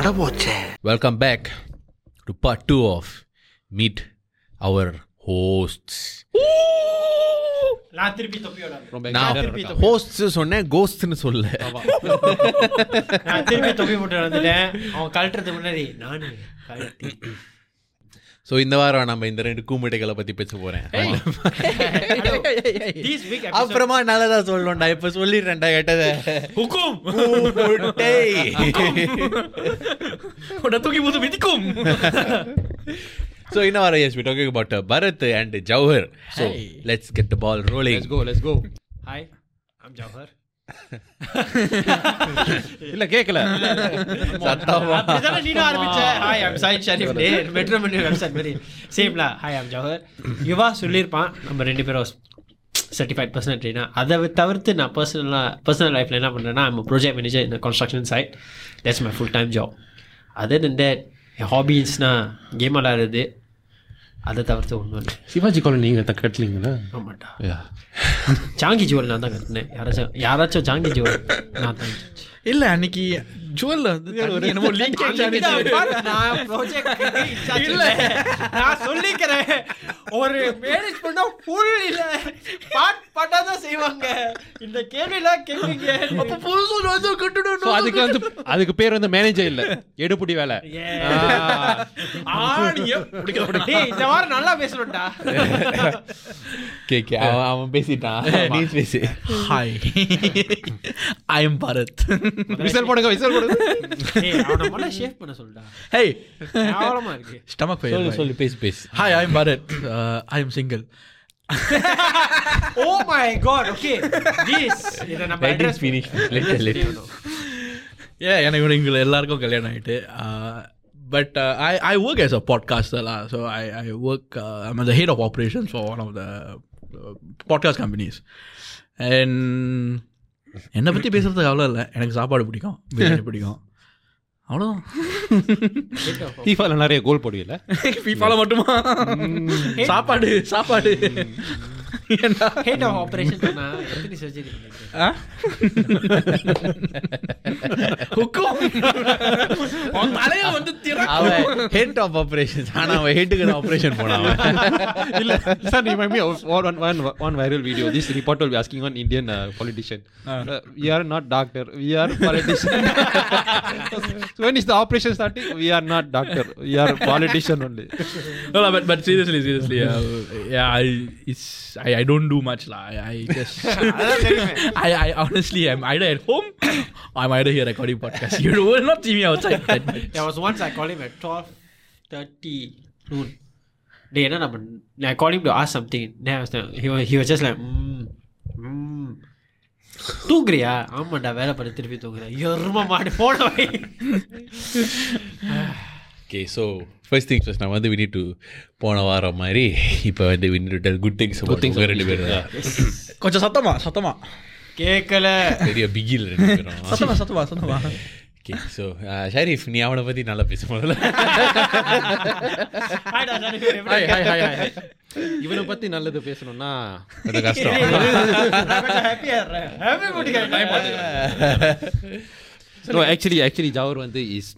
அடபோச்சே. Welcome back to part two of meet our hosts நான் host சொன்னேன் கோஸ்ட்னு சொல்ல நான் திருப்பி ஸோ இந்த வாரம் நம்ம இந்த ரெண்டு கூமிட்டைகளை பத்தி பேச போறேன் This week episode- அப்புறமா நல்லதா சொல்லணும்டா இப்ப சொல்லிடுறேன்டா கேட்டத ஹுக்கும் கூமுட்டை. தூக்கி போது மிதிக்கும் So in our yes, we're talking about uh, Bharat and Jawhar. So let's get the ball rolling. Let's go let's go hi I'm Jawahar இல்ல கேக்கல. நீனும் ஆரம்பிச்ச? ஹாய் ஐம் சாயித் ஷரீஃப் டே மெட்ரோ மணி வெப்சைட் மாதிரி. சேம்ல ஹாய் ஐம் ஜவஹர் யுவா சொல்லியிருப்பான் நம்ம ரெண்டு பேரும் சர்டிஃபைட் பர்சனல் அதை தவிர்த்து நான் பர்சனலாக பர்சனல் லைஃப்பில் என்ன பண்ணுறேன்னா ஐம் ப்ராஜெக்ட் மேனேஜர் இந்த construction site that's my full time job other than that என் ஹாபீஸ்னால் கேம் விளாடுறது அதை தவிர்த்து ஒன்றும் இல்லை. சிவாஜி காலனி நீங்க த- கட்டலீங்களா ஆமாட்டா जांगी जीवन लांदा करने यार अच्छा यार अच्छा जांगी जीवन लांदा இல்ல அன்னைக்கு ஜுவல்ல வந்து என்னமோ லீக்கேஜ் இல்ல. நான் சொல்லிக்கிறேன். ஒரு மேரேஜ் பண்ணா ஃபுல் இல்ல. பாட் பாட்டா தான் செய்வாங்க. இந்த கேள்விலாம் கேட்பீங்க. அப்ப புதுசு ரோஜா கட்டணும் அதுக்கு வந்து அதுக்கு பேர் வந்து மேனேஜர் இல்ல. எடுப்புடி வேலை. இந்த வாரம் நல்லா பேசணும்டா. okay. அவன் அவன் பேசிட்டான். நீ பேசி. Hi I am Bharat whistle போடுங்க விசல் போடுங்க டேய் அவன முதல்ல ஷேவ் பண்ண சொல்லுடா ஹே கேவலமா இருக்கு ஸ்டமக் சொல்லு பெயின் சொல்லு பேசி பேசி hi I am Bharat I am single oh my god okay this இத நம்ம Let it address finish. Let it- let it. ஏ எனக்கு இவங்க இவங்க எல்லாருக்கும் கல்யாணம் ஆகிட்டு but I I work as a podcaster law so I I work I'm the head of operations for one of the podcast companies and என்னை பற்றி பேசுறதுக்கு அவ்வளோ இல்லை. எனக்கு சாப்பாடு பிடிக்கும். பிரியாணி பிடிக்கும். அவ்வளோதான் ஃபீஃபால நிறைய கோல் போடுவீல ஃபீஃபால மட்டுமா? சாப்பாடு சாப்பாடு. ஹெட் ஆஃப் ஆபரேஷன் பண்ணா எத்தனை சர்ஜரி பண்ணிருக்கேன் ஆ? ஹுக்கும் உன் தலைய வந்து திறக்கும் அவன் ஹெட் ஆஃப் ஆபரேஷன் ஆனா அவன் ஹெட்டுக்கு ஆபரேஷன் போனான் இல்ல சார் நீ மைமி one one one viral video this report will be asking one Indian uh, politician uh, we are not doctor we are politician so when is the operation starting we are not doctor we are politician only No, no, but but seriously, seriously, uh, yeah, I it's I, I don't do much lah. I, I just I, I honestly am either at home or I'm either here recording podcast. You will not see me outside. That much. There was once I called him at 12.30 noon. டேய் என்ன நம்ம I called him to ask something. Then I was like, he was, he was just like, mm, mm. தூங்குறியா ஆமாண்டா வேலை பண்ண திருப்பி தூங்குறேன் எரும மாடு போன வை okay so first things first நான் வந்து வி டு போன வாரம் மாதிரி இப்போ வந்து we do tell good things good things ரெண்டு பேர் கொஞ்சம் சத்தமா சத்தமா. கேட்கல பெரிய பிகில் ரெண்டு பேரும். சத்தமா சத்தமா சத்தமா. ஓகே ஸோ ஷரீஃப் நீ அவனை பற்றி நல்லா பேச முதல்ல. இவனை பற்றி நல்லது பேசணும்னா கொஞ்சம் கஷ்டம் ஆக்சுவலி ஆக்சுவலி ஜவர் வந்து is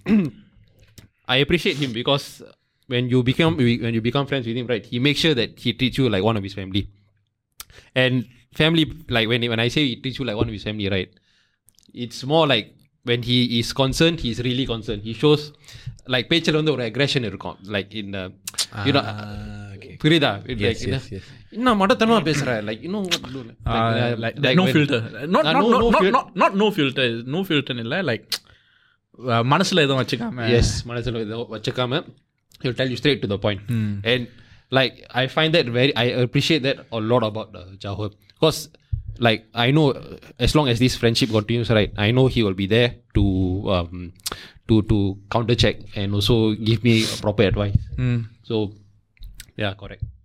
I appreciate him because when you become when you become friends with him right he makes sure that he treats you like one of his family and family like when when I say he treats you like one of his family right it's more like when he is concerned he's really concerned he shows like பேச்சில் வந்து ஒரு aggression இருக்கும் like in the you know புரியுதா It Yes, like, yes, yes. இன்னும் மடத்தனமா பேசுற like இன்னும் Uh, like, like no when- filter. Not, Uh, not, no- not, no not, fil- not, not no filter. No filter இல்ல like uh, மனசுல எதுவும் வச்சுக்காம yes மனசுல இதை வச்சுக்காம he'll tell you straight to the point and like i find that very i appreciate that a lot about uh, Jahor because like i know uh, as long as this friendship continues right i know he will be there to um to to counter check and also give me proper advice Mm. so yeah correct yes yes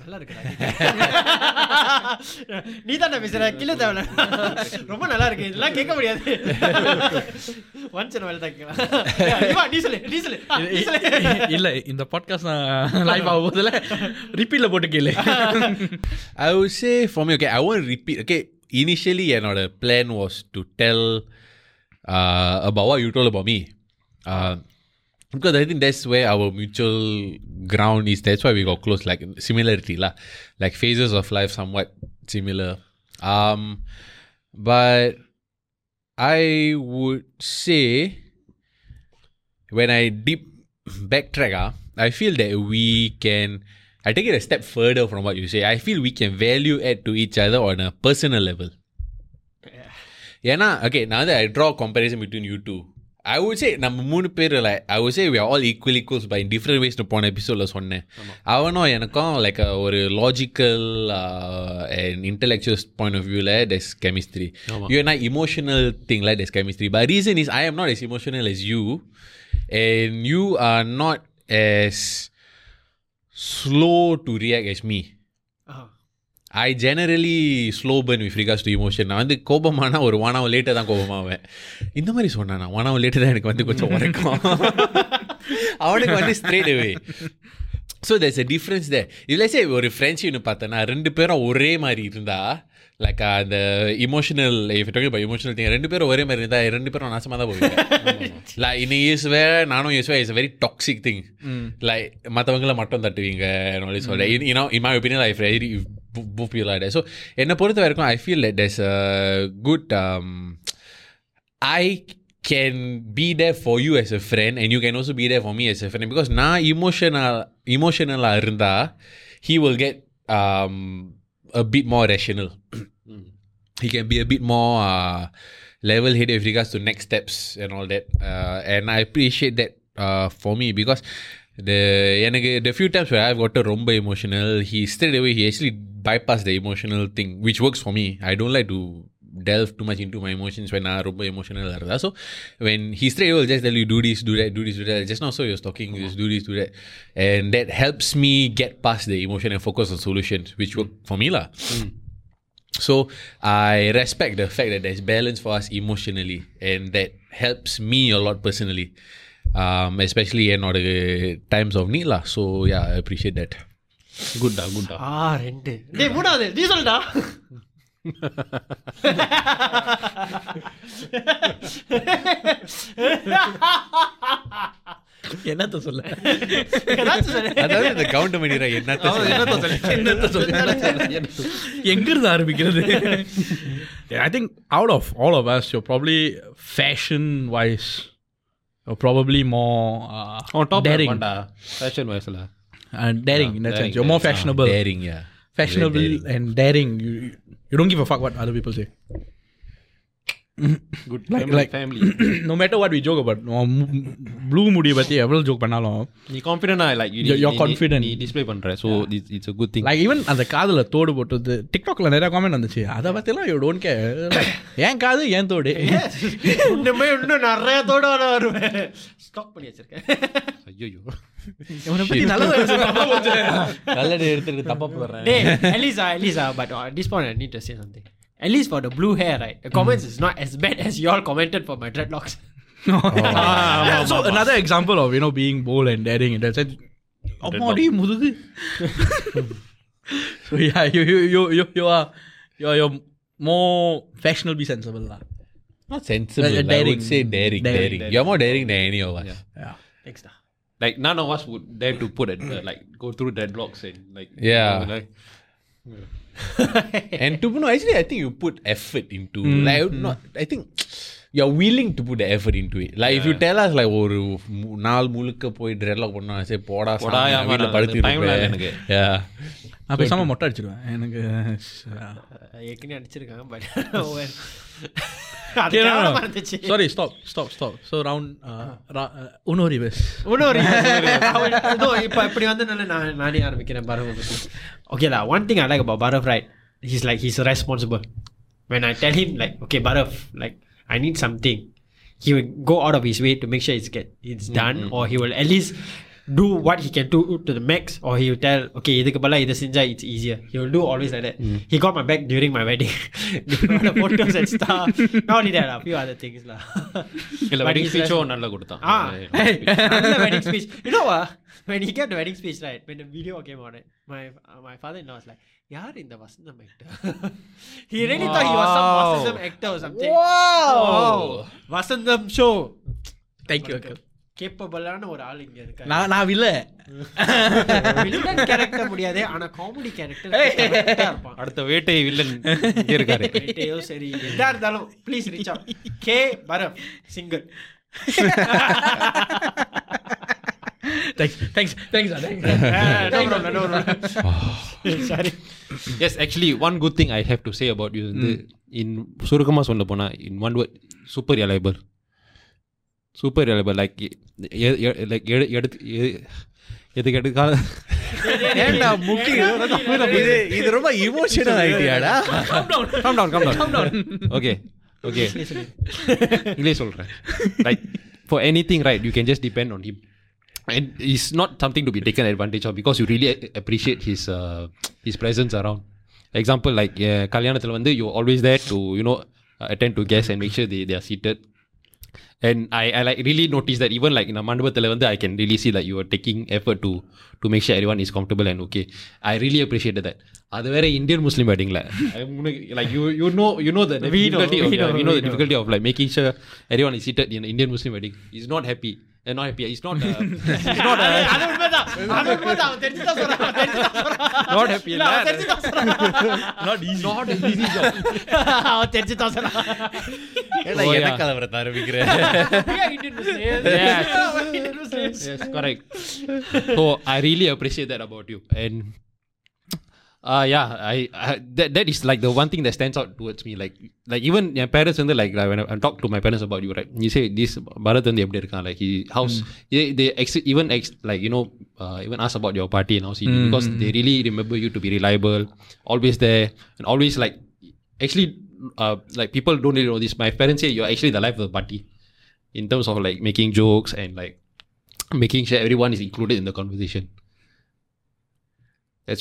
நல்லா இருக்குடா நீ தானே பேசுற kilo தேவையில்ல ரொம்ப நல்லா இருக்கு இதெல்லாம் கேட்க முடியாது ஒன்ஸ் வேலை தான் கேட்கலாம் நீ சொல்லு நீ சொல்லு ஆ, நீ சொல்லு இல்ல இந்த பாட்காஸ்ட் நான் லைவ் ஆகும் போதுல ரிப்பீட்ல போட்டு கேளு I would say for me, okay, I won't repeat. Okay, initially, என்னோட plan was to tell uh, about what you told about me. Uh, because I think that's where our mutual ground is. That's why we got close, like similarity, lah. Like phases of life, somewhat similar. Um, but I would say when I deep backtrack, ah, I feel that we can. I take it a step further from what you say. I feel we can value add to each other on a personal level. Yeah. Now, okay, now that I draw a comparison between you two, I would சே நம்ம மூணு பேர் like I would say we all equal equals by different வேஸ்னு போன எபிசோடில் சொன்னேன் அவனும் எனக்கும் like ஒரு logical and intellectual point of வியூவில் டெஸ் கெமிஸ்ட்ரி யூ என்ன emotional திங்ல டெஸ் chemistry but reason is I am not S emotional S you and you are not S slow to react S me I generally slow burn with regards to emotion நான் வந்து கோபமானா ஒரு one hour லேட்டாக தான் கோபமாவேன். இந்த மாதிரி சொன்னான்? One hour late தான் எனக்கு வந்து கொஞ்சம் உரைக்கும் அவனுக்கு வந்து straight away so there's a difference தே இதில் சே ஒரு ஃப்ரெண்ட்ஷிப்னு பார்த்தேன்னா ரெண்டு பேரும் ஒரே மாதிரி இருந்தா லைக் அந்த emotional if talking by emotional thing ரெண்டு பேரும் ஒரே மாதிரி இருந்தால் ரெண்டு பேரும் நாசமாக தான் போவீங்க. லைக் இன்னும் யூஸ்வே நானும் usually is very toxic thing like மற்றவங்கள மட்டும் தட்டுவீங்க சொல்ல you know in my opinion very both people like that. So என்னை பொறுத்த வரைக்கும் I feel that there's a good um, I can be there for you as a friend and you can also be there for me as a friend because நான் emotional emotional இருந்தா he will get um, a bit more rational he can be a bit more uh, level headed with regards to next steps and all that uh, and I appreciate that uh, for me because the எனக்கு the few times where I've got ரொம்ப emotional he straight away he actually bypass the emotional thing which works for me I don't like to delve too much into my emotions when நான் ரொம்ப emotional இருந்தா so when he straight away will just tell you do this do that do this do that just now so he was talking just do this do that and that helps me get past the emotion and focus on solutions which work for me lah so I respect the fact that there's balance for us emotionally and that helps me a lot personally um, especially என்னோட times of need lah so yeah I appreciate that குட்டா குட்டா ஆ ரெண்டு டேய் மூணாவது நீ சொல்டா என்னத்த சொல்ல ஏதாச்சும் சொல்லு. அதாவது இந்த கவுண்ட் பண்ணிடுற என்னத்த என்னத்த சொல்ல எங்க இருந்து ஆரம்பிக்கிறது I think out of all of us you probably fashion wise or probably more uh, on top daring. Uh, fashion wise, And uh, daring yeah, in that daring, sense. You're more fashionable. daring, yeah. Fashionable daring. and daring. You you don't give a fuck what other people say. Good like like family no matter what we joke about blue முடி பத்தி எவ்வளவு joke பண்ணாலும் நீ confident like you are confident நீ display பண்ற. So it's a good thing. Like even அந்த காதுல தோடு போட்டது டிக்டாக்ல நிறைய காமெண்ட் வந்துச்சு. அத பத்தி எல்லாம் யூ டோன்ட் கேர் ஏன் காது ஏன் தோடு? இன்னுமே இன்னும் நிறைய தோடு வர வருவேன் ஸ்டாக் பண்ணி வச்சிருக்கேன். ஐயோ இவனை நல்லது எடுத்துட்டு தப்பா போடுறேன். டேய் Elisha Elisha but டிஸ்பான் need to say something at this point I need to say something at least for the blue hair right the comments is not as bad as y'all commented for my dreadlocks yeah, so another example of you know being bold and daring in that sense அம்மாடி முதுகு so yeah you you you you, you are you are you're more fashionably sensible lah not sensible Uh, I daring. would say daring Daring. daring you're more daring than any of us yeah thanks da. like none of us would dare to put it uh, like go through dreadlocks and like Yeah. you know, like and to know actually I think you put effort into like mm-hmm. not I think you're willing to put the effort into it like if you tell us like ஒரு மு- நாள் முழுக்க போய் ட்ரெட்லாக் பண்ணா சரி போடா போடா, சாமி, நான் ஆமா, வீட்டுல நான் படுத்து time இல்ல இருப்பேன் எனக்கு. yeah நான் பேசாம மொட்டை அடிச்சிருவேன் எனக்கு ஏற்கனவே அடிச்சிருக்காங்க பட் அது கேவலமா இருந்துச்சு sorry stop stop stop so round உன்னோரி பெஸ் இன்னொரு இதோ இப்போ இப்படி வந்து நல்ல நான் நானே ஆரம்பிக்கிறேன் பரவ பற்றி okay law one thing I like about Parav right he's like he's responsible when I tell him like okay Barav like I need something. He will go out of his way to make sure it's get it's mm, done mm, or he mm. will at least do what he can do to the max or he will tell okay இதுக்கு பதிலா இதை செஞ்சா it's easier he will do always like that he got my back during my wedding the photos and stuff not only that a few other things lah இல்ல But wedding he's ஸ்பீச்சும் நல்லா கொடுத்தான் Ah. நல்ல wedding speech you know what when he gave the wedding speech right when the video came out right, my uh, my father-in-law was like யார் இந்த வசந்தம் actor he really thought he was some Wow. Vasantham actor or something Wow. Vasantham show Thank you. கேப்பபிளான ஒரு ஆள் இங்க இருக்காரு. நான் நான் வில்ல. Villain character முடியாது ஆனா காமெடி கேரக்டர் இருப்பான். அடுத்த வேட்டை வில்லன் இங்க இருக்காரு. வேட்டையோ சரி எதா இருந்தாலும் ப்ளீஸ் ரீச் அவுட் கே பரப் single thanks thanks thanks sorry yes actually one good thing I have to say about you வந்து இன் சுருக்கமாக சொல்ல போனால் in one word super reliable super reliable like like எடுத்து எ- எதுக்கு எடுக்காத ஏன்டா முக்கியம் இது இது ரொம்ப emotional ஆயிட்டியாடா calm down calm down calm down okay okay English சொல்கிறேன் like for anything right you can just depend on him and it's not something to be taken advantage of because you really a- appreciate his uh, his presence around example like uh, கல்யாணத்தில் வந்து you're always there to you know uh, attend to guests and make sure they, they are seated and I, I like really noticed that even like in a மண்டபத்தில் வந்து I can really see that you are taking effort to to make sure everyone is comfortable and okay I really appreciated that அது வேற Indian Muslim வெட்டிங்ல like you you know you know the We know, difficulty of, we know, yeah, you know we the know. difficulty of like making sure everyone is seated in an Indian Muslim wedding is not happy and not happy it's not uh, it's not uh, அது உண்மைதான் அது உண்மைதான் அவன் தெரிஞ்சுதான் சொல்றான் அவன் தெரிஞ்சுதான் சொல்றான் not happy இல்ல, அவன் தெரிஞ்சுதான் சொல்றான் not easy not an easy job அவன் தெரிஞ்சுதான் சொல்றான் ஏன்டா Oh, என்ன yeah. கலவரத்தை ஆரம்பிக்கிற We are Indian Muslims. Yes. We are Indian Muslims. yes correct so I really appreciate that about you and uh yeah, I, I, that that is like the one thing that stands out towards me. Like like even my parents and like, like when I, I, talk to my parents about you, right? You say this Bharath and the like he house mm. they, they ex- even ex- like you know uh, even ask about your party and how mm. because they really remember you to be reliable, always there, and always like actually uh like people don't really know this. My parents say you're actually the life of the party, in terms of like making jokes and like making sure everyone is included in the conversation.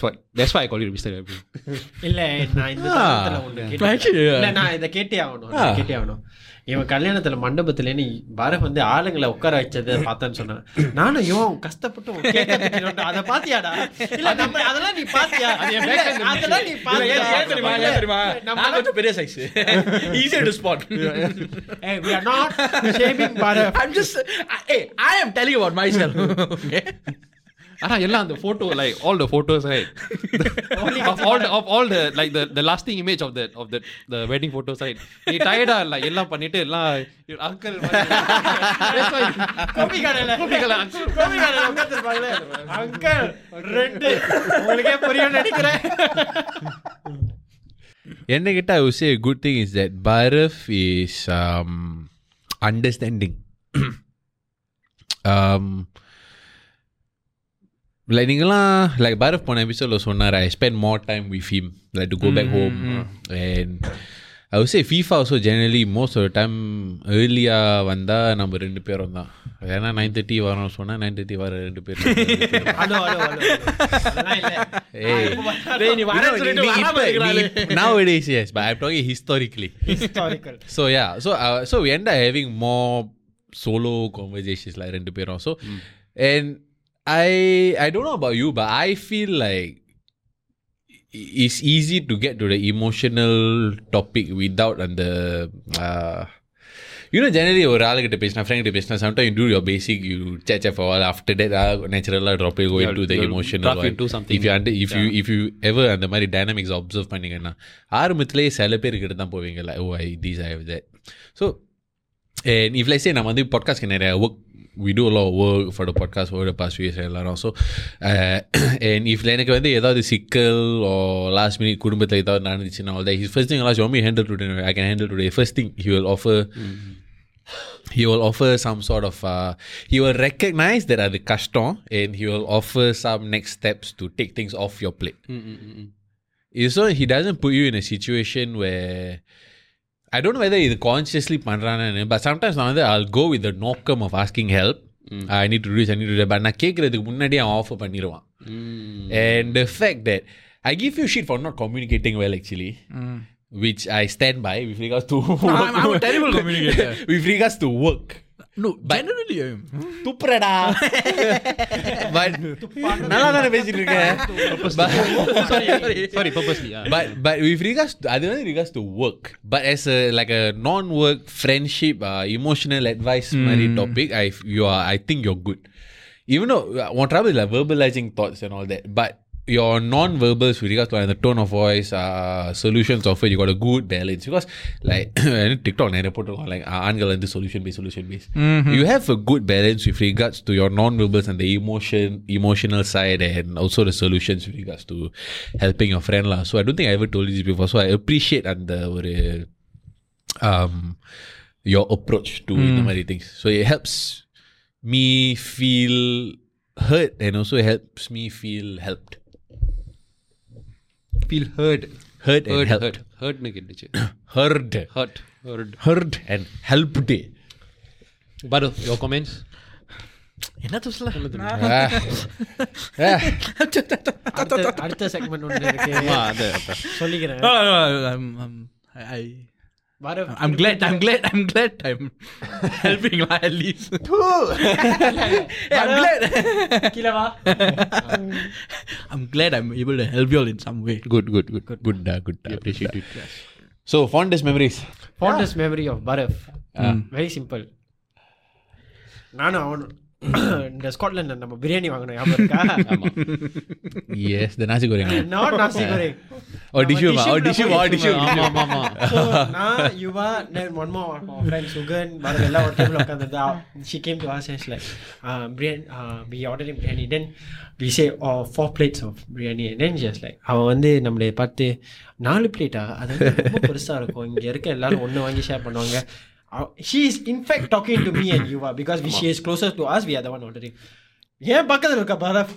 நான் இந்த கேட்டே ஆகணும் கேட்டே ஆகணும். இவன் கல்யாணத்துல மண்டபத்துல நீ வர வந்து ஆளுங்களை உட்கார வச்சதை பார்த்தேன்னு சொன்னான். நானும் இவன் கஷ்டப்பட்டு அதை பாத்தியாடா அதெல்லாம் நீ பாத்தியா பெரிய சைஸ் ஈஸியா டு பாரு ஐ அம் ஜஸ்ட் ஏய் ஐ அம் ஆனா எல்லாம் அந்த photo like all the photos right of all the, of all the like the the lasting image of the of the the wedding photos right நீ டயர்டா like எல்லாம் பண்ணிட்டு எல்லாம் அங்கிள் கோபி கடையில கோபி கடையில உட்கார்ந்திருப்பாங்களே. Uncle, ரெண்டு உங்களுக்கே புரியும் நினைக்கிறேன் என்ன கிட்ட I would say a good thing is that like நீங்களாம்:neengalam like bharath போன:pona episode lah சொன்னார்:sonnaar I spend more time with him like to go back home. And I would say FIFA also generally most of the time early ah வந்தா நம்ம ரெண்டு பேரும் தான். ஏன்னா nine thirty வரோம் சொன்னா நைன் தேர்ட்டி வர ரெண்டு பேரும் nowadays yes but I'm talking historically. Historical. So yeah so uh, so we end up having more solo conversations like ரெண்டு பேரும். Also, and I I don't know about you, but I feel like it's easy to get to the emotional topic without அந்த uh, you know generally ஒரு ஆளுகிட்ட பேசினா friend கிட்ட பேசினா sometimes you do your basic you chat chat for a while after that uh, naturally drop it go Yeah, into the emotional drop into something. if you under, if you if you ever அந்த மாதிரி dynamics observe பண்ணீங்கன்னா ஆரம்பத்திலேயே சில பேர் கிட்ட தான் போவீங்க like oh I this I have that so and if let's say நம்ம வந்து பாட்காஸ்ட்க்கு நிறைய work we do a lot of work for the podcast over the past few years எல்லாரும் so uh, and if எனக்கு வந்து ஏதாவது சிக்கல் or last minute குடும்பத்தில் ஏதாவது நடந்துச்சுன்னா all that his first thing ask you want me to handle today I can handle today first thing he will offer he will offer some sort of uh, he will recognize that அது கஷ்டம் and he will offer some next steps to take things off your plate It's so he doesn't put you in a situation where I don't know whether இது consciously பண்றானு but sometimes நான் வந்து I'll go with the நோக்கம் of asking help I need to do this I need to do that but நான் கேட்கறதுக்கு முன்னாடி அவன் offer பண்ணிடுவான் and the fact that I give you shit for not communicating well actually which I stand by with regards to I'm, I'm a terrible communicator. with regards to work No, generally I am. துப்புறடா but நல்லா தானே பேசிட்டு இருக்கேன் But- Sorry, purposely. ah. but but with regards to அது வந்து regards to work but as a like a non-work friendship uh, emotional advice மாதிரி topic I you are I think you're good even though uh, one trouble is like verbalizing thoughts and all that but your non-verbals with regards to like, the tone of voice uh, solutions offered you got a good balance because like TikTok நிறைய போட்டிருக்கோம் like uh, ஆண்கள் வந்து solution based solution based you have a good balance with regards to your non-verbals and the emotion emotional side and also the solutions with regards to helping your friend lah so I don't think I ever told you this before so I appreciate அந்த ஒரு um, your approach to இந்த மாதிரி things so it helps me feel hurt and also helps me feel helped Feel heard. hurt and Heard, helped heard. Heardனு கேட்டுச்சு. heard Hurt. Heard. heard and helped Baru, your comments? என்ன சொல்ல Ah. Ah. அடுத்த அடுத்த segment ஒன்று இருக்கு ஆமா, அது, அதான். சொல்லிக்கிறேன் what a I'm glad. I'm glad. I'm glad. I'm helping lah at least. I'm glad. I'm glad I'm able to help you all in some way. Good. Good. Good. Good. Good. Da, good uh, da, appreciate it. So fondest memories. Fondest memory of Baraf. Very simple. No. No. இந்த Scotland நம்ம பிரியாணி வாங்கணும் ஞாபகம் இருக்கா? Yes the nasi goreng not Nazi கோரிங் oh tissue oh tissue oh tissue ஆமா ஆமா ஆமா. நான் யுவா நான் ஒன் மோ ஃப்ரெண்ட் சுகன் வர எல்லாம் ஒரு table உட்கார்ந்ததா. She came to us is like biryani we ordering biryani then we say four plates of biryani then just like அவன் வந்து நம்மளை பார்த்து நாலு பிளேட்டா அது ரொம்ப பெருசாக இருக்கும். இங்க இருக்க எல்லாரும் ஒன்று வாங்கி ஷேர் பண்ணுவாங்க. She is in fact talking to me and யூவா because we she is closer to us we are one ஏன் பக்கத்தில் இருக்க பரஃப்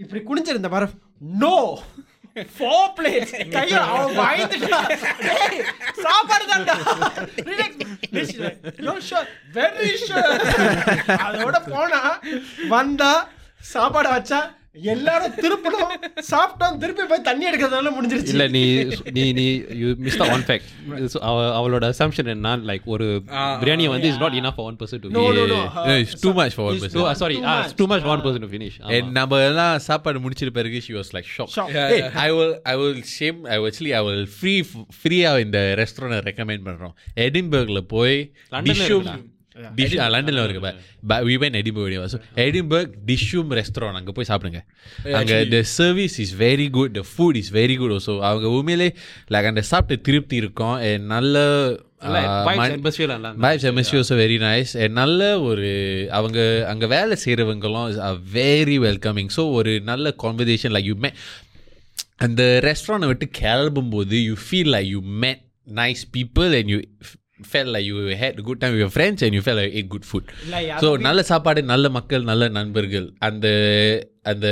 இப்படி குடிஞ்சிருந்த பரஃப் நோ ஃபோர் பிளேட் கையில அவன் பயந்துட்டான் சாப்பாடு தான்டா. வெரி ஷூர் அதோட போனா வந்தா சாப்பாடு வச்சா எல்லாரும் திருப்பணும். சாப்பிட்டோம். திருப்பி போய் தண்ணி எடுக்கிறதுனால முடிஞ்சிருச்சு. இல்ல நீ நீ நீ you miss the one fact அவளோட அசம்ஷன் என்ன லைக் ஒரு பிரியாணி வந்து is not enough one person to no no no it's too much for one person sorry it's too much one person to finish நம்ம எல்லாம் சாப்பாடு முடிச்சிட்டு பிறகு she was like shock I will I will shame I actually I will free ஃப்ரீயா இந்த restaurant recommend பண்றோம். எடின்பர்க்ல போய் London லண்டன்ல ah, இருக்கு we when Edinburgh so Edinburgh டிஷ்ஷும் restaurant அங்கே போய் சாப்பிடுங்க. அங்கே the service is very good the food is very good so அவங்க உண்மையிலே லைக் அந்த சாப்பிட்டு திருப்தி இருக்கும் நல்ல வைப்ஸ் எம்எஸ்யூஸோ வெரி நைஸ் நல்ல ஒரு அவங்க அங்க வேலை செய்கிறவங்களும் வெரி வெல்கமிங் ஸோ ஒரு நல்ல கான்வர்சேஷன் லைக் யூ மே அந்த ரெஸ்டாரண்ட்டை விட்டு கிளம்பும் போது you feel like you met nice people and you felt like you had a good time with your friends and you felt like you ate good food. So நல்ல சாப்பாடு நல்ல மக்கள் நல்ல நண்பர்கள். அந்த அந்த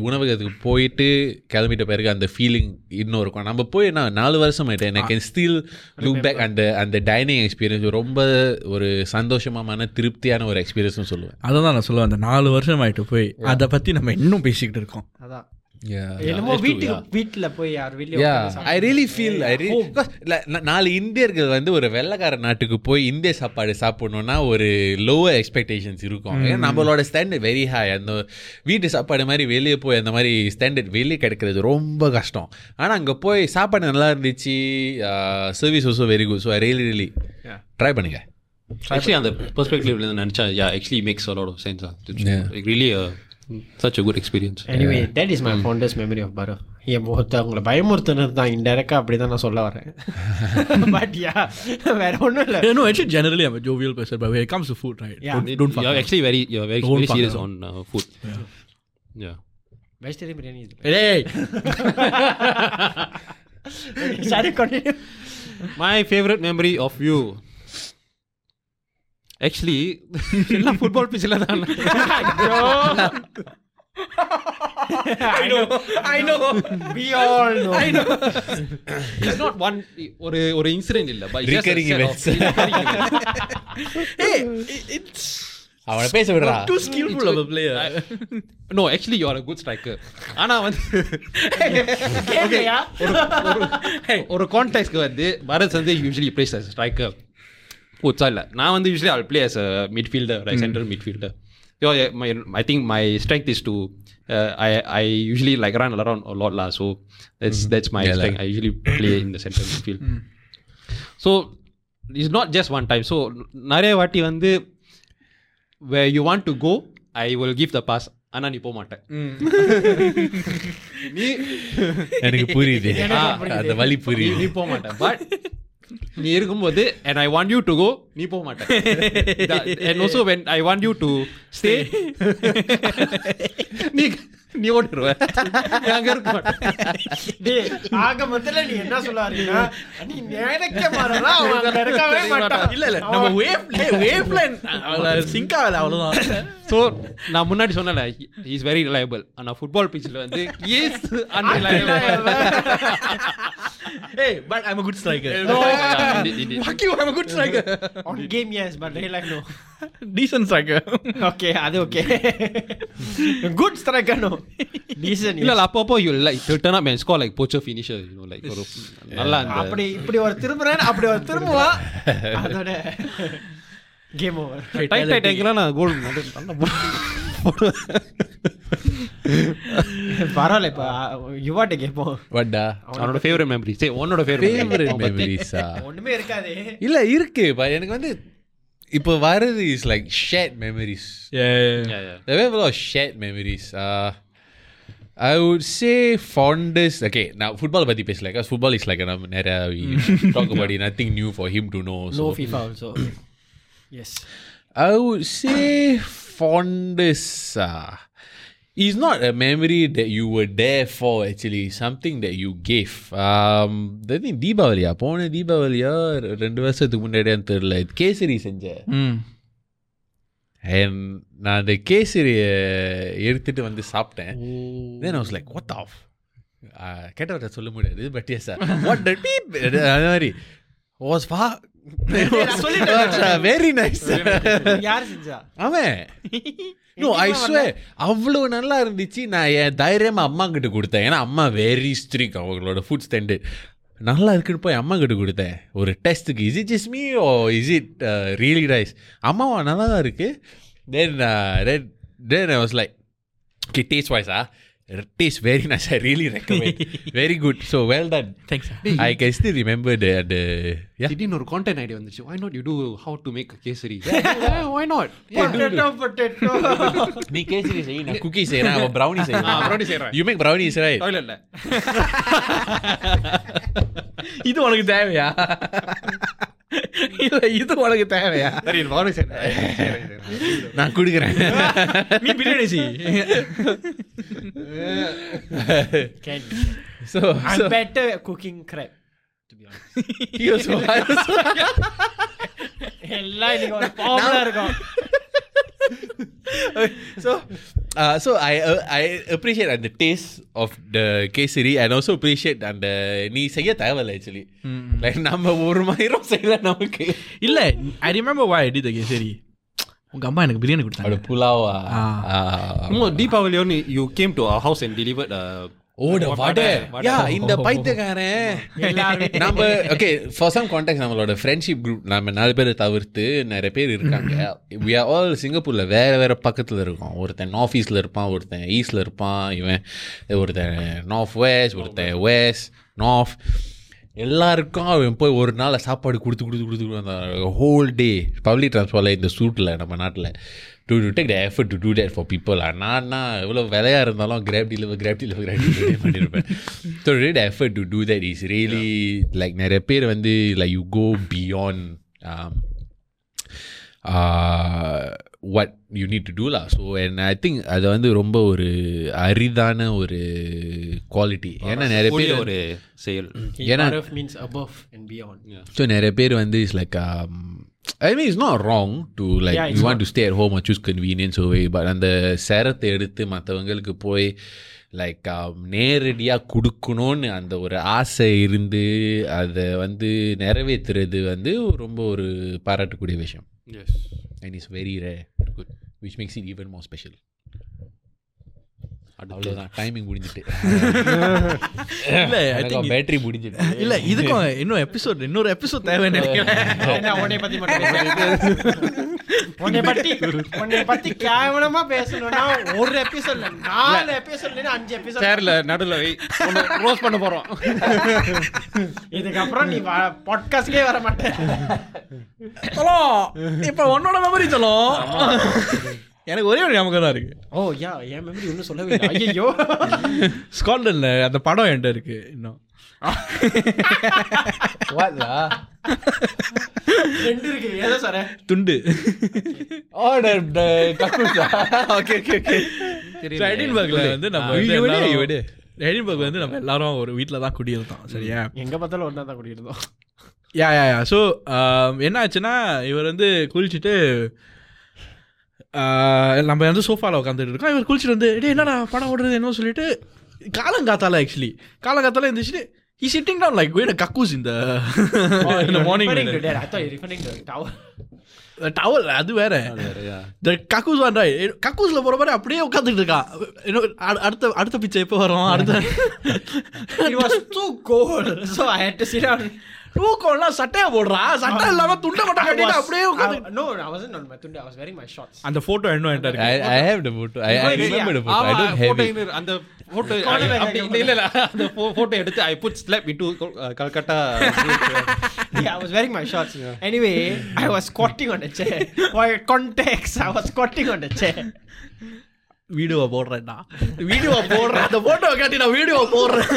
உணவகத்துக்கு போயிட்டு கிளம்பிட்ட பிறகு அந்த ஃபீலிங் இன்னும் இருக்கும். நம்ம போய் நான் நாலு வருஷம் ஆயிட்டேன் எனக்கு ஸ்டில் லுக் பேக் அந்த அந்த டைனிங் எக்ஸ்பீரியன்ஸ் ரொம்ப ஒரு சந்தோஷமான திருப்தியான ஒரு எக்ஸ்பீரியன்ஸ்னு சொல்லுவேன். அதான் நான் சொல்லுவேன். அந்த நாலு வருஷம் ஆயிட்டு போய் அதை பத்தி நம்ம இன்னும் பேசிக்கிட்டு இருக்கோம். அதான். என்னமோ வீட்டுக்கு வீட்டுல போய் யார் வீட்லயும் Yeah, உட்கார்ந்து I really feel I really because like, நா- நாலு இந்தியர்கள் வந்து ஒரு வெள்ளைக்கார நாட்டுக்கு போய் இந்திய சாப்பாடு சாப்பிடணும்னா ஒரு லோவர் எக்ஸ்பெக்டேஷன்ஸ் இருக்கும். ஏன்னா நம்மளோட ஸ்டாண்டர்ட் வெரி ஹை அந்த வீட்டு சாப்பாடு மாதிரி வெளியே போய் அந்த மாதிரி ஸ்டாண்டர்ட் வெளியே கிடைக்கிறது ரொம்ப கஷ்டம். ஆனால் அங்கே போய் சாப்பாடு நல்லா இருந்துச்சு. Service also very good so I really really try பண்ணுங்க. ஆக்சுவலி அந்த பெர்ஸ்பெக்டிவ்ல நினைச்சா yeah actually makes a lot of sense Yeah. Really such a good experience anyway that is my fondest memory of பரோ என் ஒருத்தவங்களை பயமுறுத்தினது தான் இன்டெரக்டா அப்படி தான் நான் சொல்ல வரேன் பட் யா வேற ஒன்றும் இல்லை Yeah, no, actually, generally, I'm a jovial person, but when it comes to food, right? Yeah. Don't, don't fuck you're up. actually very you're very, Don't very fuck serious around. on uh, food yeah vegetarian biryani is Hey! the- Sorry, continue. my favorite memory of you actually எல்லாம் football பிச்சில் தான் I know, I know. We all know. I know. It's not one ஒரு ஒரு incident இல்ல but Recurring events. hey, it- it's. அவனை பேச விடுறா Too skillful of a player. No, actually, you are a good striker. ஆனா வந்து கேட்கலையா ஒரு கான்டெக்ட்க்கு வந்து பரத் வந்து யூஸ்வலி பிளேஸ் அஸ் ஸ்ட்ரைக்கர் புதுசா இல்லை நான் வந்து usually I play as a midfielder like central midfielder so my I think my strength is to I I usually like run around a lot lah so that's that's my Yeah, lah. strength I usually play in the central midfield so it's not just one time so நிறைய வாட்டி வந்து where you want to go I will give the pass ஆனா நீ போக மாட்டேன் நீ எனக்கு புரியுது அந்த வலி நீ புரியுது நீ போக மாட்டேன் பட் நீ இருக்கும்போது and I want you to go நீ போக மாட்டேன் and when I want you to stay நீ நீ ஓட்டுருவ அங்க இருக்க மாட்டேன். நம்ம வேவ் சிங்க் ஆகல அவ்வளவுதான். ஸோ நான் முன்னாடி சொன்னல இஸ் வெரி ரிலையபிள் ஆனா ஃபுட்பால் பிச்சில் வந்து is unreliable hey but i'm a good striker fuck you i'm a good striker on game yes but real life no decent striker okay அது okay good striker no decent இல்ல yes. இல்ல அப்பப்போ you like turn up and score like போச்சர் finisher you know like ஒரு நல்லா அந்த அப்படி இப்படி ஒரு திரும்புறேன் அப்படி ஒரு திரும்புவான் அதோட கேம் ஓவர் டைட் டைட் ஆங்கிலாம் நான் கோல் நல்லா போடுவேன் பரவாயில்ல இப்ப யுவாட்ட கேட்போம் வட்டா அவனோட ஃபேவரட் மெமரி சரி உன்னோட ஃபேவரட் ஃபேவரட் மெமரிஸா ஒண்ணுமே இருக்காது இல்ல இருக்கு but எனக்கு வந்து இப்போ வரது is like shared memories yeah, yeah, Yeah, yeah. There were a lot of shared memories. Uh, I would say fondest. Okay, now football பத்தி பேசல because football is like நம்ம நிறைய we talk about it. Nothing new for him to know. No So FIFA also yes I would say fondest. Uh, is not a memory that you were there for actually. Something that you gave. Um, I think தீபாவளியா போன தீபாவளியா ரெண்டு வருஷத்துக்கு முன்னாடியான்னு தெரியல கேசரி செஞ்சேன் Mm. And நான் அந்த கேசரியை எடுத்துட்டு வந்து சாப்பிட்டேன் Then I was like, what the f- uh, கேட்டவர்கிட்ட சொல்ல முடியாது but yes what the deep அது மாதிரி வாஸ் ஃபா வெரி நைஸ் யார் செஞ்சா? அவன். நோ ஐ அவ்வளோ நல்லா இருந்துச்சு. நான் என் தைரியமா அம்மா கிட்ட கொடுத்தேன். ஏன்னா அம்மா வெரி ஸ்ட்ரிக் அவங்களோட ஃபுட் ஸ்டாண்டர்ட் நல்லா இருக்குன்னு போய் அம்மா கிட்ட கொடுத்தேன். ஒரு டெஸ்ட்டுக்கு is it just me oh is it really rice அம்மாவா நல்லா தான் இருக்கு then then then I was like okay taste wise ah taste very nice i really recommend very good so well done thanks i can still remember the the yeah திடீர்னு ஒரு content idea வந்துச்சு why not you do how to make a kesari yeah, why not potato potato நீ கேசரி செய் நான் cookie செய்றேன் அவன் brownie செய்றான் ஆ, brownie செய்றேன். you make brownies right டாய்லெட்ல இது உனக்கு தேவையா இல்ல இது உனக்கு தேவையா சரி brownie செய்றேன் நான் குடுக்குறேன் நீ பிரியாணி செய் can so I'm so better at cooking crab to be honest he also, I also எல்லாம் இன்னைக்கு ஒரு பாவலா இருக்கும் so, uh, so I uh, I appreciate uh, the taste of the kesari and also appreciate and the ni saya tayawala actually. Mm-hmm. Like number one my rock saya namake. Illa, I remember why I did the kesari. உங்க அம்மா எனக்கு பிரியாணி கொடுத்தாங்க அது புலாவா ஆ ஆ ஆ ஆ ஆ ஆ ஆ ஆ ஆ ஆ ஆ ஆ ஆ ஆ ஓ த வடை. யா இந்த பைத்தியக்காரன். எல்லாரும். நம்ம okay for some contact நம்மளோட ஃப்ரெண்ட்ஷிப் குரூப் நம்ம நாலு பேரை தவிர்த்து நிறைய பேர் இருக்காங்க. வி ஆர் ஆல் சிங்கப்பூர்ல வேற வேற பக்கத்துல இருக்கோம். ஒருத்தன் நார்த் ஈஸ்ட்ல இருப்பான் ஒருத்தன் ஈஸ்ட்ல இருப்பான் இவன் ஒருத்தன் நார்த் வெஸ்ட் ஒருத்தன் வெஸ்ட் நார்த் எல்லாருக்கும் அவன் போய் ஒரு நாள் சாப்பாடு கொடுத்து கொடுத்து கொடுத்து அந்த ஹோல் டே பப்ளிக் டிரான்ஸ்போர்ட்டில் இந்த சூட்டில் நம்ம நாட்டில். to, to take the effort to do that for people ah நான் நான் எவ்வளோ விலையாக இருந்தாலும் grab deliver grab deliver grab deliver பண்ணியிருப்பேன் so really the effort to do that is really yeah. like நிறைய பேர் வந்து like you go beyond um, uh, what you need to do lah so and I think அது வந்து ரொம்ப ஒரு அரிதான ஒரு குவாலிட்டி ஏன்னா நிறைய பேர் ஒரு செயல் ஏன்னா means above and beyond so நிறைய பேர் வந்து is like I mean, it's not wrong to like yeah, you want not. to stay at home or choose convenience அந்த சிரத்தை எடுத்து மற்றவங்களுக்கு போய் லைக் um, நேரடியாக கொடுக்கணும்னு அந்த ஒரு ஆசை இருந்து அதை வந்து நிறைவேற்றுறது வந்து ரொம்ப ஒரு பாராட்டக்கூடிய விஷயம். Yes and it's very rare good which makes it even more special அவ்வளோதான் டைமிங் முடிஞ்சிட்டு. இல்லை பேட்டரி முடிஞ்சிட்டு. இல்லை இதுக்கும் இன்னும் எபிசோட் இன்னொரு எபிசோட் தேவைன்னு நினைக்கிறேன். நடுல ரோஸ் பண்ண போறோம். இதுக்கப்புறம் நீ பாட்காஸ்ட்லயே வர மாட்டேன் இப்போ உன்னோட மெமரி சொல்லும் எனக்கு ஒரே ஒரு ஞாபகம் தான் இருக்கு. ஓ யா என் மெமரி ஒன்றும் சொல்லவே இல்லை. ஐயோ ஸ்காட்லாண்ட்ல அந்த படம் என்கிட்ட இருக்கு இன்னும். ரெண்டு இருக்கு. ஏதோ சார் துண்டு. Order okay okay okay So, எடின்பர்க்ல வந்து நம்ம விடு. எடின்பர்க் வந்து நம்ம எல்லாரும் ஒரு வீட்டில் தான் குடியிருந்தோம். சரியா? எங்க பார்த்தாலும் ஒன்றா தான் குடியிருந்தோம். யா யா யா ஸோ என்ன ஆச்சுன்னா இவர் வந்து குளிச்சுட்டு நம்ம வந்து சோஃபாவில் உட்காந்துட்டு இருக்கோம். இவர் குளிச்சுட்டு வந்து டேய் என்னடா படம் ஓடுறது என்ன சொல்லிட்டு காலங்காத்தால ஆக்சுவலி காலங்காத்தால இருந்துச்சுட்டு he sitting down like going கக்கூஸ் இந்த இந்த morning I thought you're referring to tower. Towel அது வேற. இந்த கக்கூஸ் வாண்டா கக்கூஸ்ல போற மாதிரி அப்படியே உட்காந்துட்டு இருக்கான் அடுத்த அடுத்த பிச்சை எப்போ வரும்? அடுத்த It was too cold, so I had to sit down. தூக்கம்லாம் சட்டையா போடுறா சட்டை இல்லாம துண்டை மட்டும் I கட்டிட்டு was- அப்படியே உட்காந்து I- no, I wasn't on my tunde. I was wearing my shorts. அந்த போட்டோ என்ன என்கிட்ட I, இருக்கு I have the photo. I, I remember the photo. I don't have it. அந்த போட்டோ Corner ல அப்படி வைக்க இல்ல இல்ல அந்த போட்டோ எடுத்து I put slab into Calcutta Yeah, I was wearing my shorts. Anyway, I was squatting on the chair. For context, I was squatting on the chair. வீடியோவை போடுறேன்டா வீடியோவை போடுறேன் அந்த போட்டோவை காட்டி நான் வீடியோவை போடுறேன்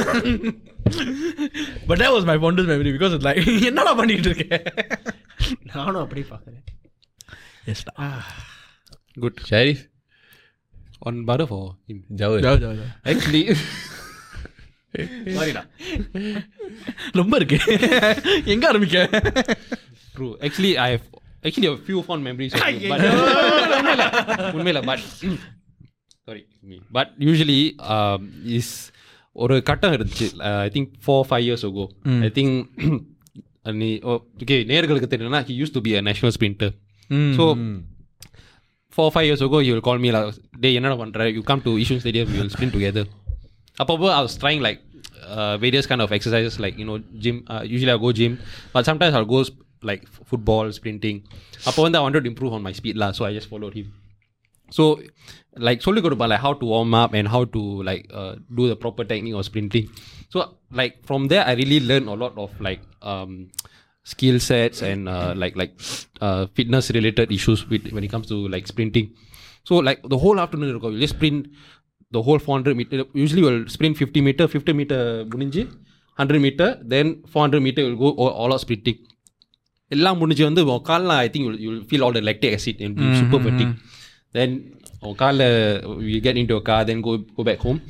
but that was my fondest memory because it's like என்னடா பண்ணிட்டு இருக்கேன் நானும் அப்படி பார்க்குறேன் எஸ்டா good Sharif, on butter for him Jawar. actually சாரிடா ரொம்ப இருக்கு எங்க ஆரம்பிக்க True. Actually, I have actually a few fond memories of it. But உண்மையில but sorry me. But usually um, is ஒரு கட்டம் இருந்துச்சு I think four five years ago I think நீ ஓகே நேர்களுக்கு தெரியலனா he used to be a national sprinter so four five years ago he will call me like டே என்னடா பண்ணுற you come to issue stadium we will sprint together அப்பப்போ I was trying like uh, various kind of exercises like you know gym uh, usually I'll go gym but sometimes I'll go sp- like f- football sprinting அப்போ வந்து I wanted to improve on my speed lah so I just followed him so like சொல்லிக் கொடுப்பா like how to warm up and how to like uh, do the proper technique of sprinting so like from there I really learned a lot of like um, skill sets and uh, like like uh, fitness related issues with, when it comes to like sprinting so like the whole afternoon you just sprint the whole 400 meter usually we'll sprint 50 meter 50 meter முடிஞ்சு 100 meter then 400 meter will go all, all out sprinting எல்லாம் முடிஞ்சு வந்து உன் காலில் I think you feel all the lactic acid and be super fatigue then or car you get into a car, then go go back home.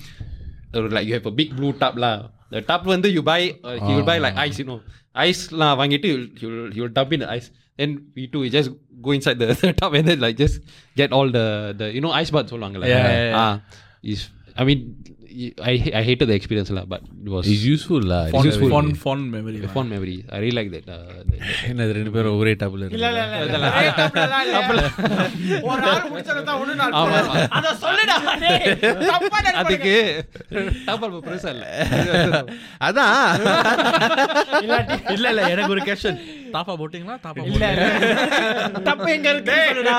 Or like you have a big blue tub lah. The tub when you buy, uh, he will buy like ice, you know. Ice lah, vangitu, he will he will dump in the ice. Then we too, we just go inside the, the tub and then like just get all the the you know ice bath so long like, yeah, yeah, yeah. Uh, is I mean I I hated the experience lah but it was It's useful lah. It's fond useful. fond fond memory a fond memory. I really like that uh, that- என்ன ரெண்டு பேரும் ஒரே double இல்ல இல்ல இல்ல. இல்ல. ஒரு ஆள் முடிச்சது தான் ஒண்ணு நாள். அத சொல்லுடா டேய். தப்பா நினைப்பானுங்க. அதுக்கு டபுள் பெருசா இல்ல. அதான். இல்ல இல்ல எனக்கு ஒரு கொஸ்டின் தாப்பா போட்டீங்களா? தாப்பா இல்ல? தப்பு எங்க இருக்கு சொல்லுடா.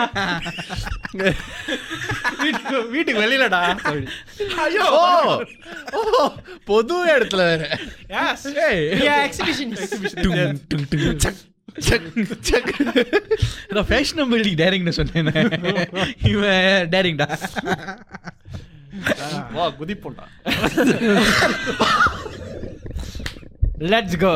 வீட்டுக்கு வீட்டுக்கு வெளியிலடா. ஐயோ. பொது இடத்துல வேற. எக்ஸிபிஷன் நான் ஃபேஷனபிள் டேரிங்னு சொன்னேன். இவன் டேரிங்டா வா குதிப்போண்டா லெட்ஸ் கோ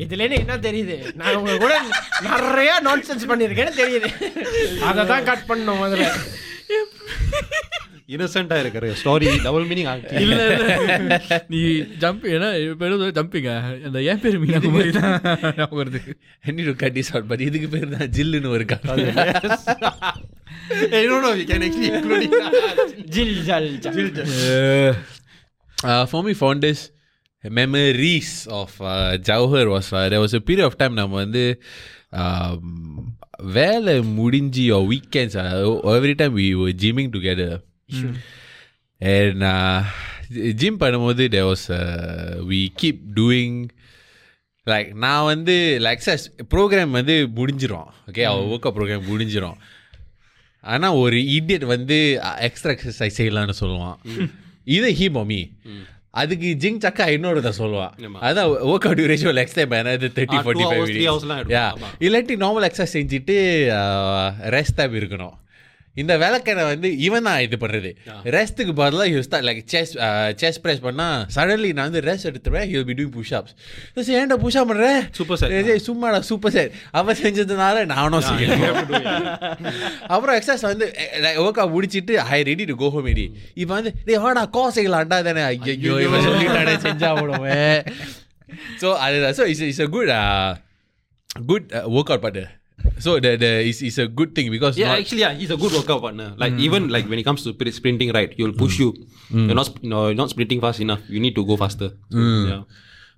இருந்து என்ன தெரியுது? நான் உங்க கூட நிறைய நான்சென்ஸ் பண்ணிருக்கேன்னு தெரியுது. அதை தான் கட் பண்ணோம் முதல்ல. இன்னசென்ட்டா இருக்கிற ஸ்டோரி டபுள் மீனிங் இல்ல இல்ல. நீ ஜம்ப் ஏன்னா பேரு ஜம்பிங்க அந்த ஏன் பேரு மீனா குமாரி தான் வருது. I need to cut this out but இதுக்கு பேர் தான் ஜில்லுன்னு ஒரு கதை can actually include it. ஜில் ஜல் ஜல். For me memories of Jawahar was there was a period of time நம்ம வந்து um, வேலை முடிஞ்சு ஓ weekends every time we gymming together and gym பண்ணும்போது டே was we keep doing like நான் வந்து எக்ஸசைஸ் ப்ரோக்ராம் வந்து முடிஞ்சிடும் ஓகே அவள் ஒர்க் mm. அவுட் ப்ரோக்ராம் முடிஞ்சிடும் ஆனால் ஒரு இடியட் வந்து எக்ஸ்ட்ரா எக்ஸசைஸ் செய்யலான்னு சொல்லுவான். Mm. இது ஹீ மம்மி அதுக்கு ஜிங் சக்கா இன்னொருத சொல்லுவான் அதான் ஒர்க் அவுட் டியூரேஷன் எக்ஸசைஸ் பண்ணது தேர்ட்டி ஃபார்ட்டி ஃபைவ் இல்லாட்டி நார்மல் எக்ஸசைஸ் செஞ்சுட்டு ரெஸ்ட் தான் இருக்கணும் இந்த விளக்கனை வந்து இவன் தான் இது பண்ணுறது ரெஸ்ட்டுக்கு பதிலாக you start like chest chest press பண்ணால் சடன்லி நான் வந்து ரெஸ்ட் எடுத்துருவேன் you be doing push ups ஏன்டா புஷ் அப் பண்ணுறேன் Super set. சும்மாடா சூப்பர் செட் அவன் செஞ்சதுனால நானும் செய்யணும். அப்புறம் எக்ஸசைஸ் வந்து ஒர்க் அவுட் முடிச்சிட்டு I ready to go home ready இப்போ வந்து டே வாடா கோ செய்யலாம்டா தானே. ஐயோ இவன் சொல்லிட்டானே செஞ்சா விடுவேன் ஸோ அதுதான். So it's it's a good good work out பாட்டு. So the, the is, is a good thing because yeah, actually yeah, he's a good workout partner. Like mm. even like when it comes to sprinting, right? You'll push mm. you. Mm. You're not no you're not sprinting fast enough. You need to go faster. Mm. Yeah.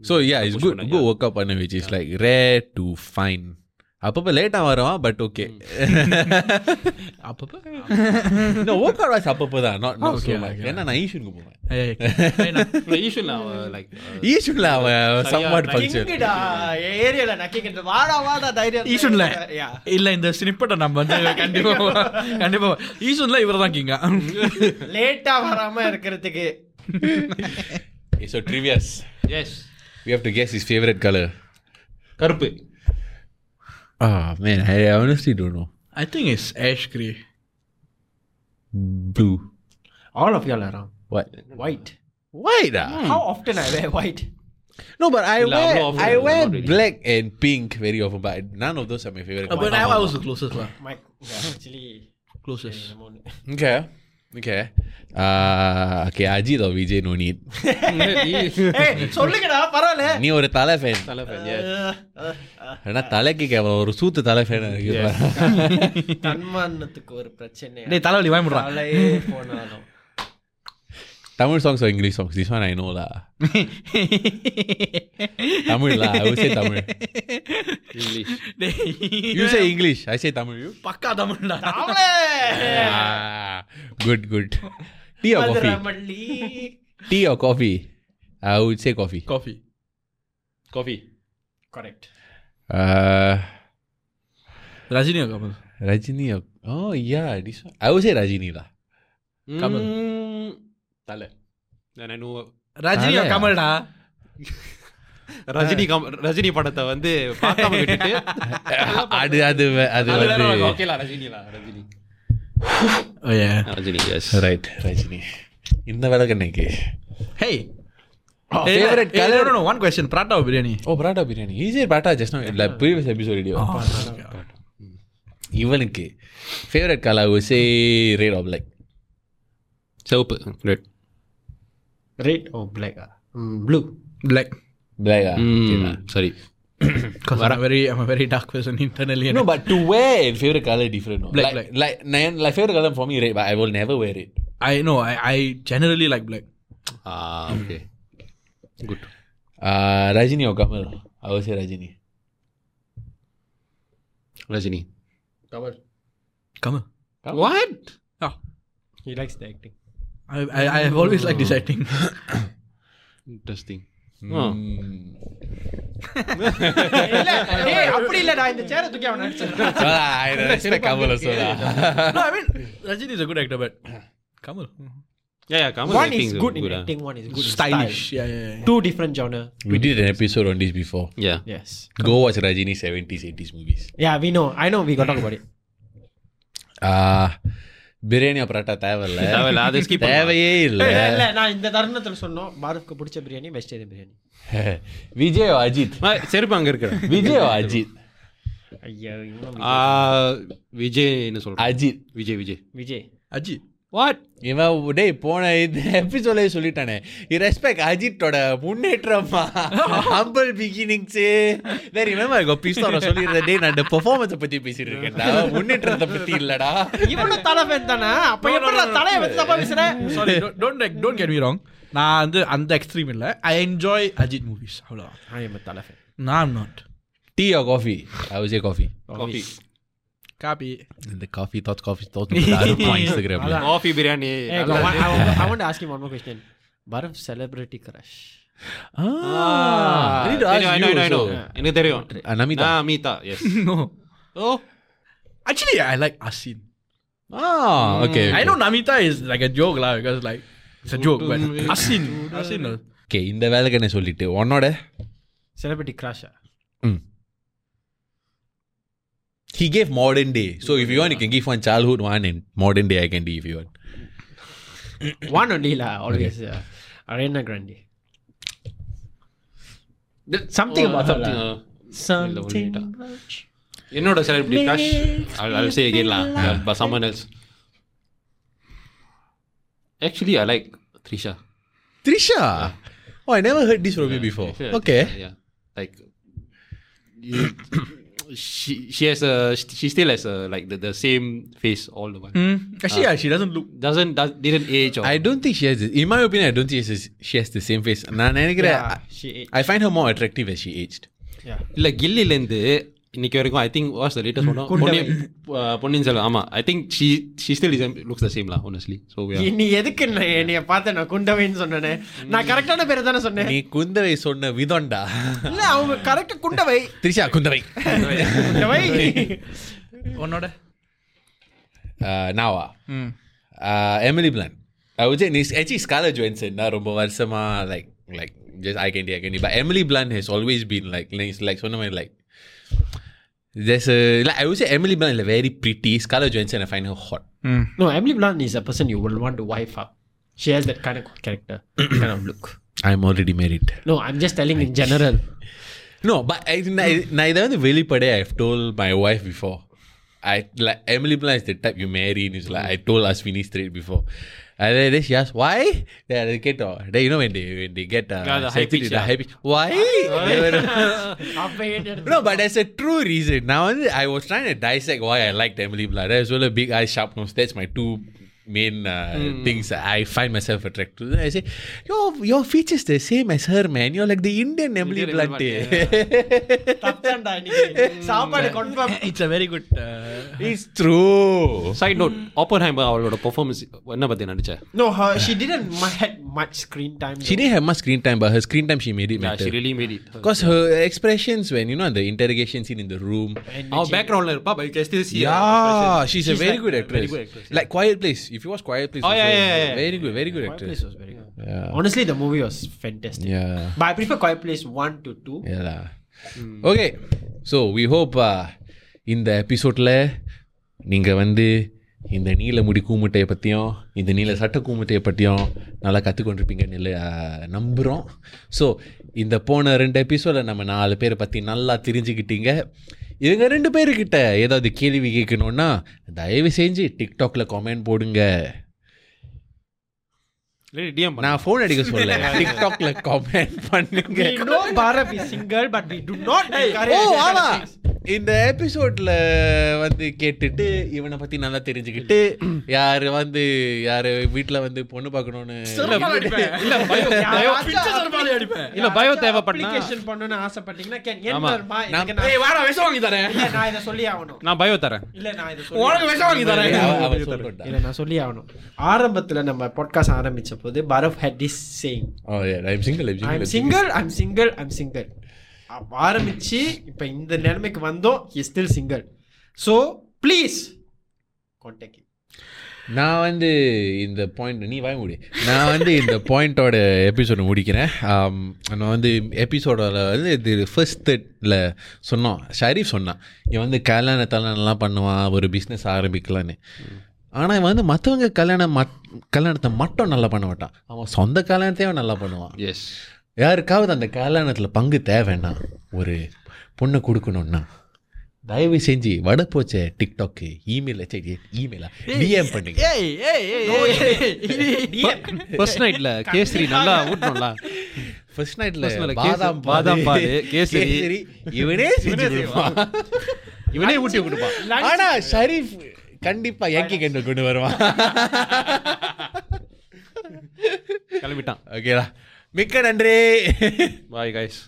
So yeah, it's good good yeah. workout partner, which is yeah. like rare to find. அப்பப்போ லேட்டாக வருவான் but okay அப்பப்போ? Okay voice அப்பப்போ தான். ஏன்னா நான் ஈஷுனுக்கு போவேன். Yishun like ஈஷுன்ல அவன் சம்பாட் ஃபங்க்ஷன் ஏரியால நக்கிக்கிட்டு வாடா வாடா தைரியம். ஈஷுன்ல. இல்ல இந்த ஸ்னிப்பட்ட நம்ம வந்து கண்டிப்பா கண்டிப்பா. ஈஷுன்ல இவர் தான் கிங்க லேட்டா வராம இருக்கிறதுக்கு. So trivias yes we have to guess is favourite colour கருப்பு. Ah, man, I, I honestly don't know. I think it's ash gray. Blue. All of y'all are wrong. What? White. White, ah? How often I wear white? No, but I La, wear often, I wear really. black and pink very often, but none of those are my favorite. Uh, but I, was the closest one. Mike, yeah, actually closest. Okay. okay uh okay Ajit or Vijay no need ஏய் சொல்லுங்கடா பரவாயில்ல நீ ஒரு தலை fan தலை fan, yes. ஏன்னா தலைக்கு கேவலம் ஒரு சூத்து தலை ஃபேன் இருக்கு தன்மானத்துக்கு ஒரு பிரச்சனை டேய் தலைவலி வாய்முடுறா தலையே போனாலும் Tamil songs or English songs? This one I know lah. Tamil lah. I will say Tamil. English. you say English. I say Tamil. You? Pakka Tamil lah. Tamil. Ah, good, good. Tea or coffee? Tea or coffee? I would say coffee. Coffee. Coffee. Correct. Uh, Rajini or Kamal? Rajini or... Oh, yeah. This one. I would say Rajini lah. Kamal. Mm. தலை நான் ரஜினி கமல்டா? ரஜினி ரஜினி படத்தை வந்து அது அது அது வந்து ஓகேலா ரஜினிலா ரஜினி ரஜினி. எஸ் ரைட் ரஜினி இந்த வேலை கண்ணைக்கு hey favourite one question parotta biryani oh parotta biryani easy parotta just no இல்ல ப்ரீவியஸ் எபிசோட் வீடியோ இவனுக்கு favourite colour say red of like சிவப்பு red Red or black ah? Mm, blue. Black. Black ah. Mm. Okay. Sorry. Because I'm a very I'm a very dark person internally. No, but to wear favorite color different. No? Black, like, black. Like, like favorite color for me red, but I will never wear it. I know. I, I generally like black. Ah, okay. Hmm. Good. Uh, Rajini or Kamal? I will say Rajini. Rajini. Kamal. Kamal. Kamal. What? Oh. He likes the acting. I, I, I have always liked this acting. Interesting Mm. இல்ல ஏய் அப்படி இல்ல நான் இந்த சேர தூக்கி அவன அடிச்சேன் So, I respect Kamal also. lah. no, I mean, Rajini is a good actor, but Kamal. Yeah yeah Kamal one is good in acting one is good in Stylish. style. Yeah, yeah, yeah. two different genre We did an episode on this before. Yeah yes Go watch Rajini 70s, 80s movies. yeah we know i know we got talk about it Uh, biryani parotta தேவையில்ல. தேவையில்ல அதை skip தேவையே இல்ல. இல்ல நான் இந்த தருணத்துல சொன்னோம் பாரத்க்கு பிடிச்ச பிரியாணி வெஜிடேரியன் பிரியாணி. விஜய் அஜித். செருப்பு அங்க இருக்கிற விஜய் அஜித். ஐயா விஜய்னு சொல்றேன் அஜித். விஜய் விஜய். விஜய். Ajit. What? இவன் டேய் போன இந்த எபிசோடே சொல்லிட்டானே. ரெஸ்பெக்ட் அஜித்தோட முன்னேற்றமா ஹம்பிள் பிகினிங்ஸு வேற ஐ காட் பிஸ்ட் டேய் நான் இந்த பெர்ஃபார்மன்ஸை பத்தி பேசிட்டு இருக்கேன்டா முன்னேற்றத்தை பத்தி இல்லடா. இவனும் தலை ஃபேன் தானே அப்ப எப்படி தலையை வச்சு தப்பா பேசுறேன் sorry don't don't get me wrong நான் வந்து அந்த எக்ஸ்ட்ரீம் இல்லை. ஐ என்ஜாய் அஜித் மூவிஸ் அவ்வளோதான் ஐ எம் தலை ஃபேன் நான் not tea or coffee I was a coffee Coffee. Copy இந்த காஃபி தாட் காஃபி தாட் அறுப்பான் இன்ஸ்டாகிராம்ல Coffee biryani. Hey, நல்லா I, I, இருக்கு. I want to ask you one more question. Bharat celebrity crush. Ah, I need to ask தெரியும், I know, you I know, I know. also. எனக்கு தெரியும் Ah, Namita. Ah, Amita, yes. no Oh, actually I like Asin Ah, okay. I know Namita is like a joke lah because like it's a joke but Asin Asin uh, okay இந்த வேலைக்கு என்ன சொல்லிட்டு உன்னோட Celebrity crush. ah? he gave modern day. So if you want, you can give one childhood one and modern day I can do if you want. one only la, always. Ariana Grande. Something oh, about that. Something, uh, something about You know the celebrity? I'll, say again la, but someone else. Actually, I like Trisha. Trisha? Oh, I never heard this from you before. Okay. Yeah. Like Actually, okay yeah, yeah. like you- she she has a she still has a like the, the same face all the while mm, actually yeah, she doesn't look doesn't does, didn't age or I don't think she has this. In my opinion I don't think she has, she has the same face நான் நினைக்கிறேன் Yeah, she ate. I find her more attractive as she aged Yeah. இல்ல கில்லிலேருந்து இன்னைக்கு வரைக்கும் I think was the latest one Ponniyin Ponniyin Selvan. ஆமா I think she she still is looks the same law honestly so நீ எதுக்கு என்னைய பார்த்த நான் குந்தவைன்னு சொன்னேனே? நான் கரெக்டான பேர் தானே சொன்னேன். நீ குந்தவை சொன்ன விதம்டா. இல்ல அவங்க கரெக்ட் குண்டவை. திரிஷா குந்தவை. குந்தவை உன்னோட? நாவா. எமிலி பிளான் விஜய் நீ ஆக்சுவலி ஸ்காலர் ஜோயின்சன் தான் ரொம்ப வருஷமா like like just I candy I candy Emily plan has always been like like சொன்ன மாதிரி like There's a like I would say Emily Blunt is very pretty. Scarlett Johansson I find her hot. Mm. No, Emily Blunt is a person you would want to wife up. She has that kind of character, kind of look. I'm already married. No, I'm just telling I in general. No, but I, neither the really pade I've told my wife before. I like Emily Blunt is the type you marry. And it's like I told Aswini straight before. Uh, and then she asked, why? They get, they, you know, when they, when they get uh, yeah, the high pitch, the high why? no, but there's a true reason. Now, I was trying to dissect why I liked Emily Blunt. As well the big eyes, sharp nose. That's my two main uh, things I find myself attracted to. I say, your your features the same as her, man. You're like the Indian Emily Indian Blunt. Emily தப்புதான்டா இன்னைக்கு. சாப்பாடு confirm. it's a very good uh, it's true. Side note Oppenheimer அவளோட performance என்ன பத்தி நடிச்ச No, her, she didn't mu- had much screen time. She didn't have much screen time, but her screen time she made it yeah matter. she really made it Because her expressions when you know the interrogation scene in the room. And அவ she- பேக்ரவுண்ட்ல இருப்பா but can still see her Yeah, expression. she's, a She's very like good a actress. very good actress, Like Quiet Place. If you watch Quiet Place, Oh, yeah, also, yeah, yeah, yeah. very good, very good Quiet actress. Place was very good. Yeah. Honestly, the movie was fantastic. Yeah. But I prefer Quiet Place 1 to 2. Yeah. lah. Okay. So we hope uh, இந்த எபிசோட்ல நீங்க வந்து இந்த நீல முடி கூமுட்டையை பற்றியும் இந்த நீல சட்ட கூமுட்டையை பற்றியும் நல்லா கற்றுக்கொண்டிருப்பீங்கன்னு இல்லை நம்புகிறோம் ஸோ இந்த போன ரெண்டு எபிசோடில் நம்ம நாலு பேரை பற்றி நல்லா தெரிஞ்சுக்கிட்டீங்க. இவங்க ரெண்டு பேர்கிட்ட ஏதாவது கேள்வி கேட்கணுன்னா தயவு செஞ்சு டிக்டாக்ல கமெண்ட் போடுங்க. நான் ஃபோன் அடிக்க சொல்ல டிக்டாக்ல கமெண்ட் பண்ணுங்க. நோ பாரப் is but to not oh இந்த எபிசோட்ல வந்து கேட்டுட்டு இவனை பத்தி நல்லா தெரிஞ்சுக்கிட்டு யாரு வந்து யாரு வீட்டுல வந்து பொண்ணு பாக்கணும்னு இல்ல இல்ல பயோ தேவைப்பட்டா அப்ளிகேஷன் பண்ணனும் ஆசைப்பட்டீங்கன்னா நான் விஷம் சொல்லி ஆவணும் நான் பயோ தரேன். இல்ல நான் இத ஆரம்பத்துல நம்ம பாட்காஸ்ட் ஆரம்பிச்சப்ப போது பாரப் head is saying I'm single I'm single I'm single I'm single ஆரம்பிச்சு இப்போ இந்த நிலைமைக்கு வந்தோம் is still single so please contact நான் வந்து இந்த பாயிண்ட் நீ வாங்க முடி. நான் வந்து இந்த பாயிண்டோட எபிசோடு முடிக்கிறேன். நான் வந்து எபிசோடோட வந்து இது ஃபர்ஸ்ட் தேர்டில் சொன்னோம். ஷரீஃப் சொன்னான் இவன் வந்து கல்யாண தலைனெல்லாம் பண்ணுவான் ஒரு பிஸ்னஸ் ஆரம்பிக்கலான்னு ஆனால் இவன் வந்து மற்றவங்க கல்யாணம் மட் கல்யாணத்தை மட்டும் நல்லா பண்ண மாட்டான். அவன் சொந்த கல்யாணத்தையும் நல்லா பண்ணுவான். எஸ் யாருக்காவது அந்த கல்யாணத்தில் பங்கு தேவைன்னா ஒரு பொண்ணை கொடுக்கணுன்னா தயவு செஞ்சு வட போச்ச டிக்டாக் இமெயில் இமெயிலா டிஎம் பண்ணுங்க ஏய் ஏய் ஏய் ஏய் ஃபர்ஸ்ட் நைட்ல கேசரி நல்லா ஊட்டணும்ல. ஃபர்ஸ்ட் நைட்ல பாதாம் பாதாம் பால், கேசரி. இவனே இவனே ஊட்டி கொடுப்பான். ஆனா ஷரீஃப் கண்டிப்பா யாக்கி கண்டு கொண்டு வருவான். கிளம்பிட்டான். ஓகேடா மிக்க நன்றி. Bye guys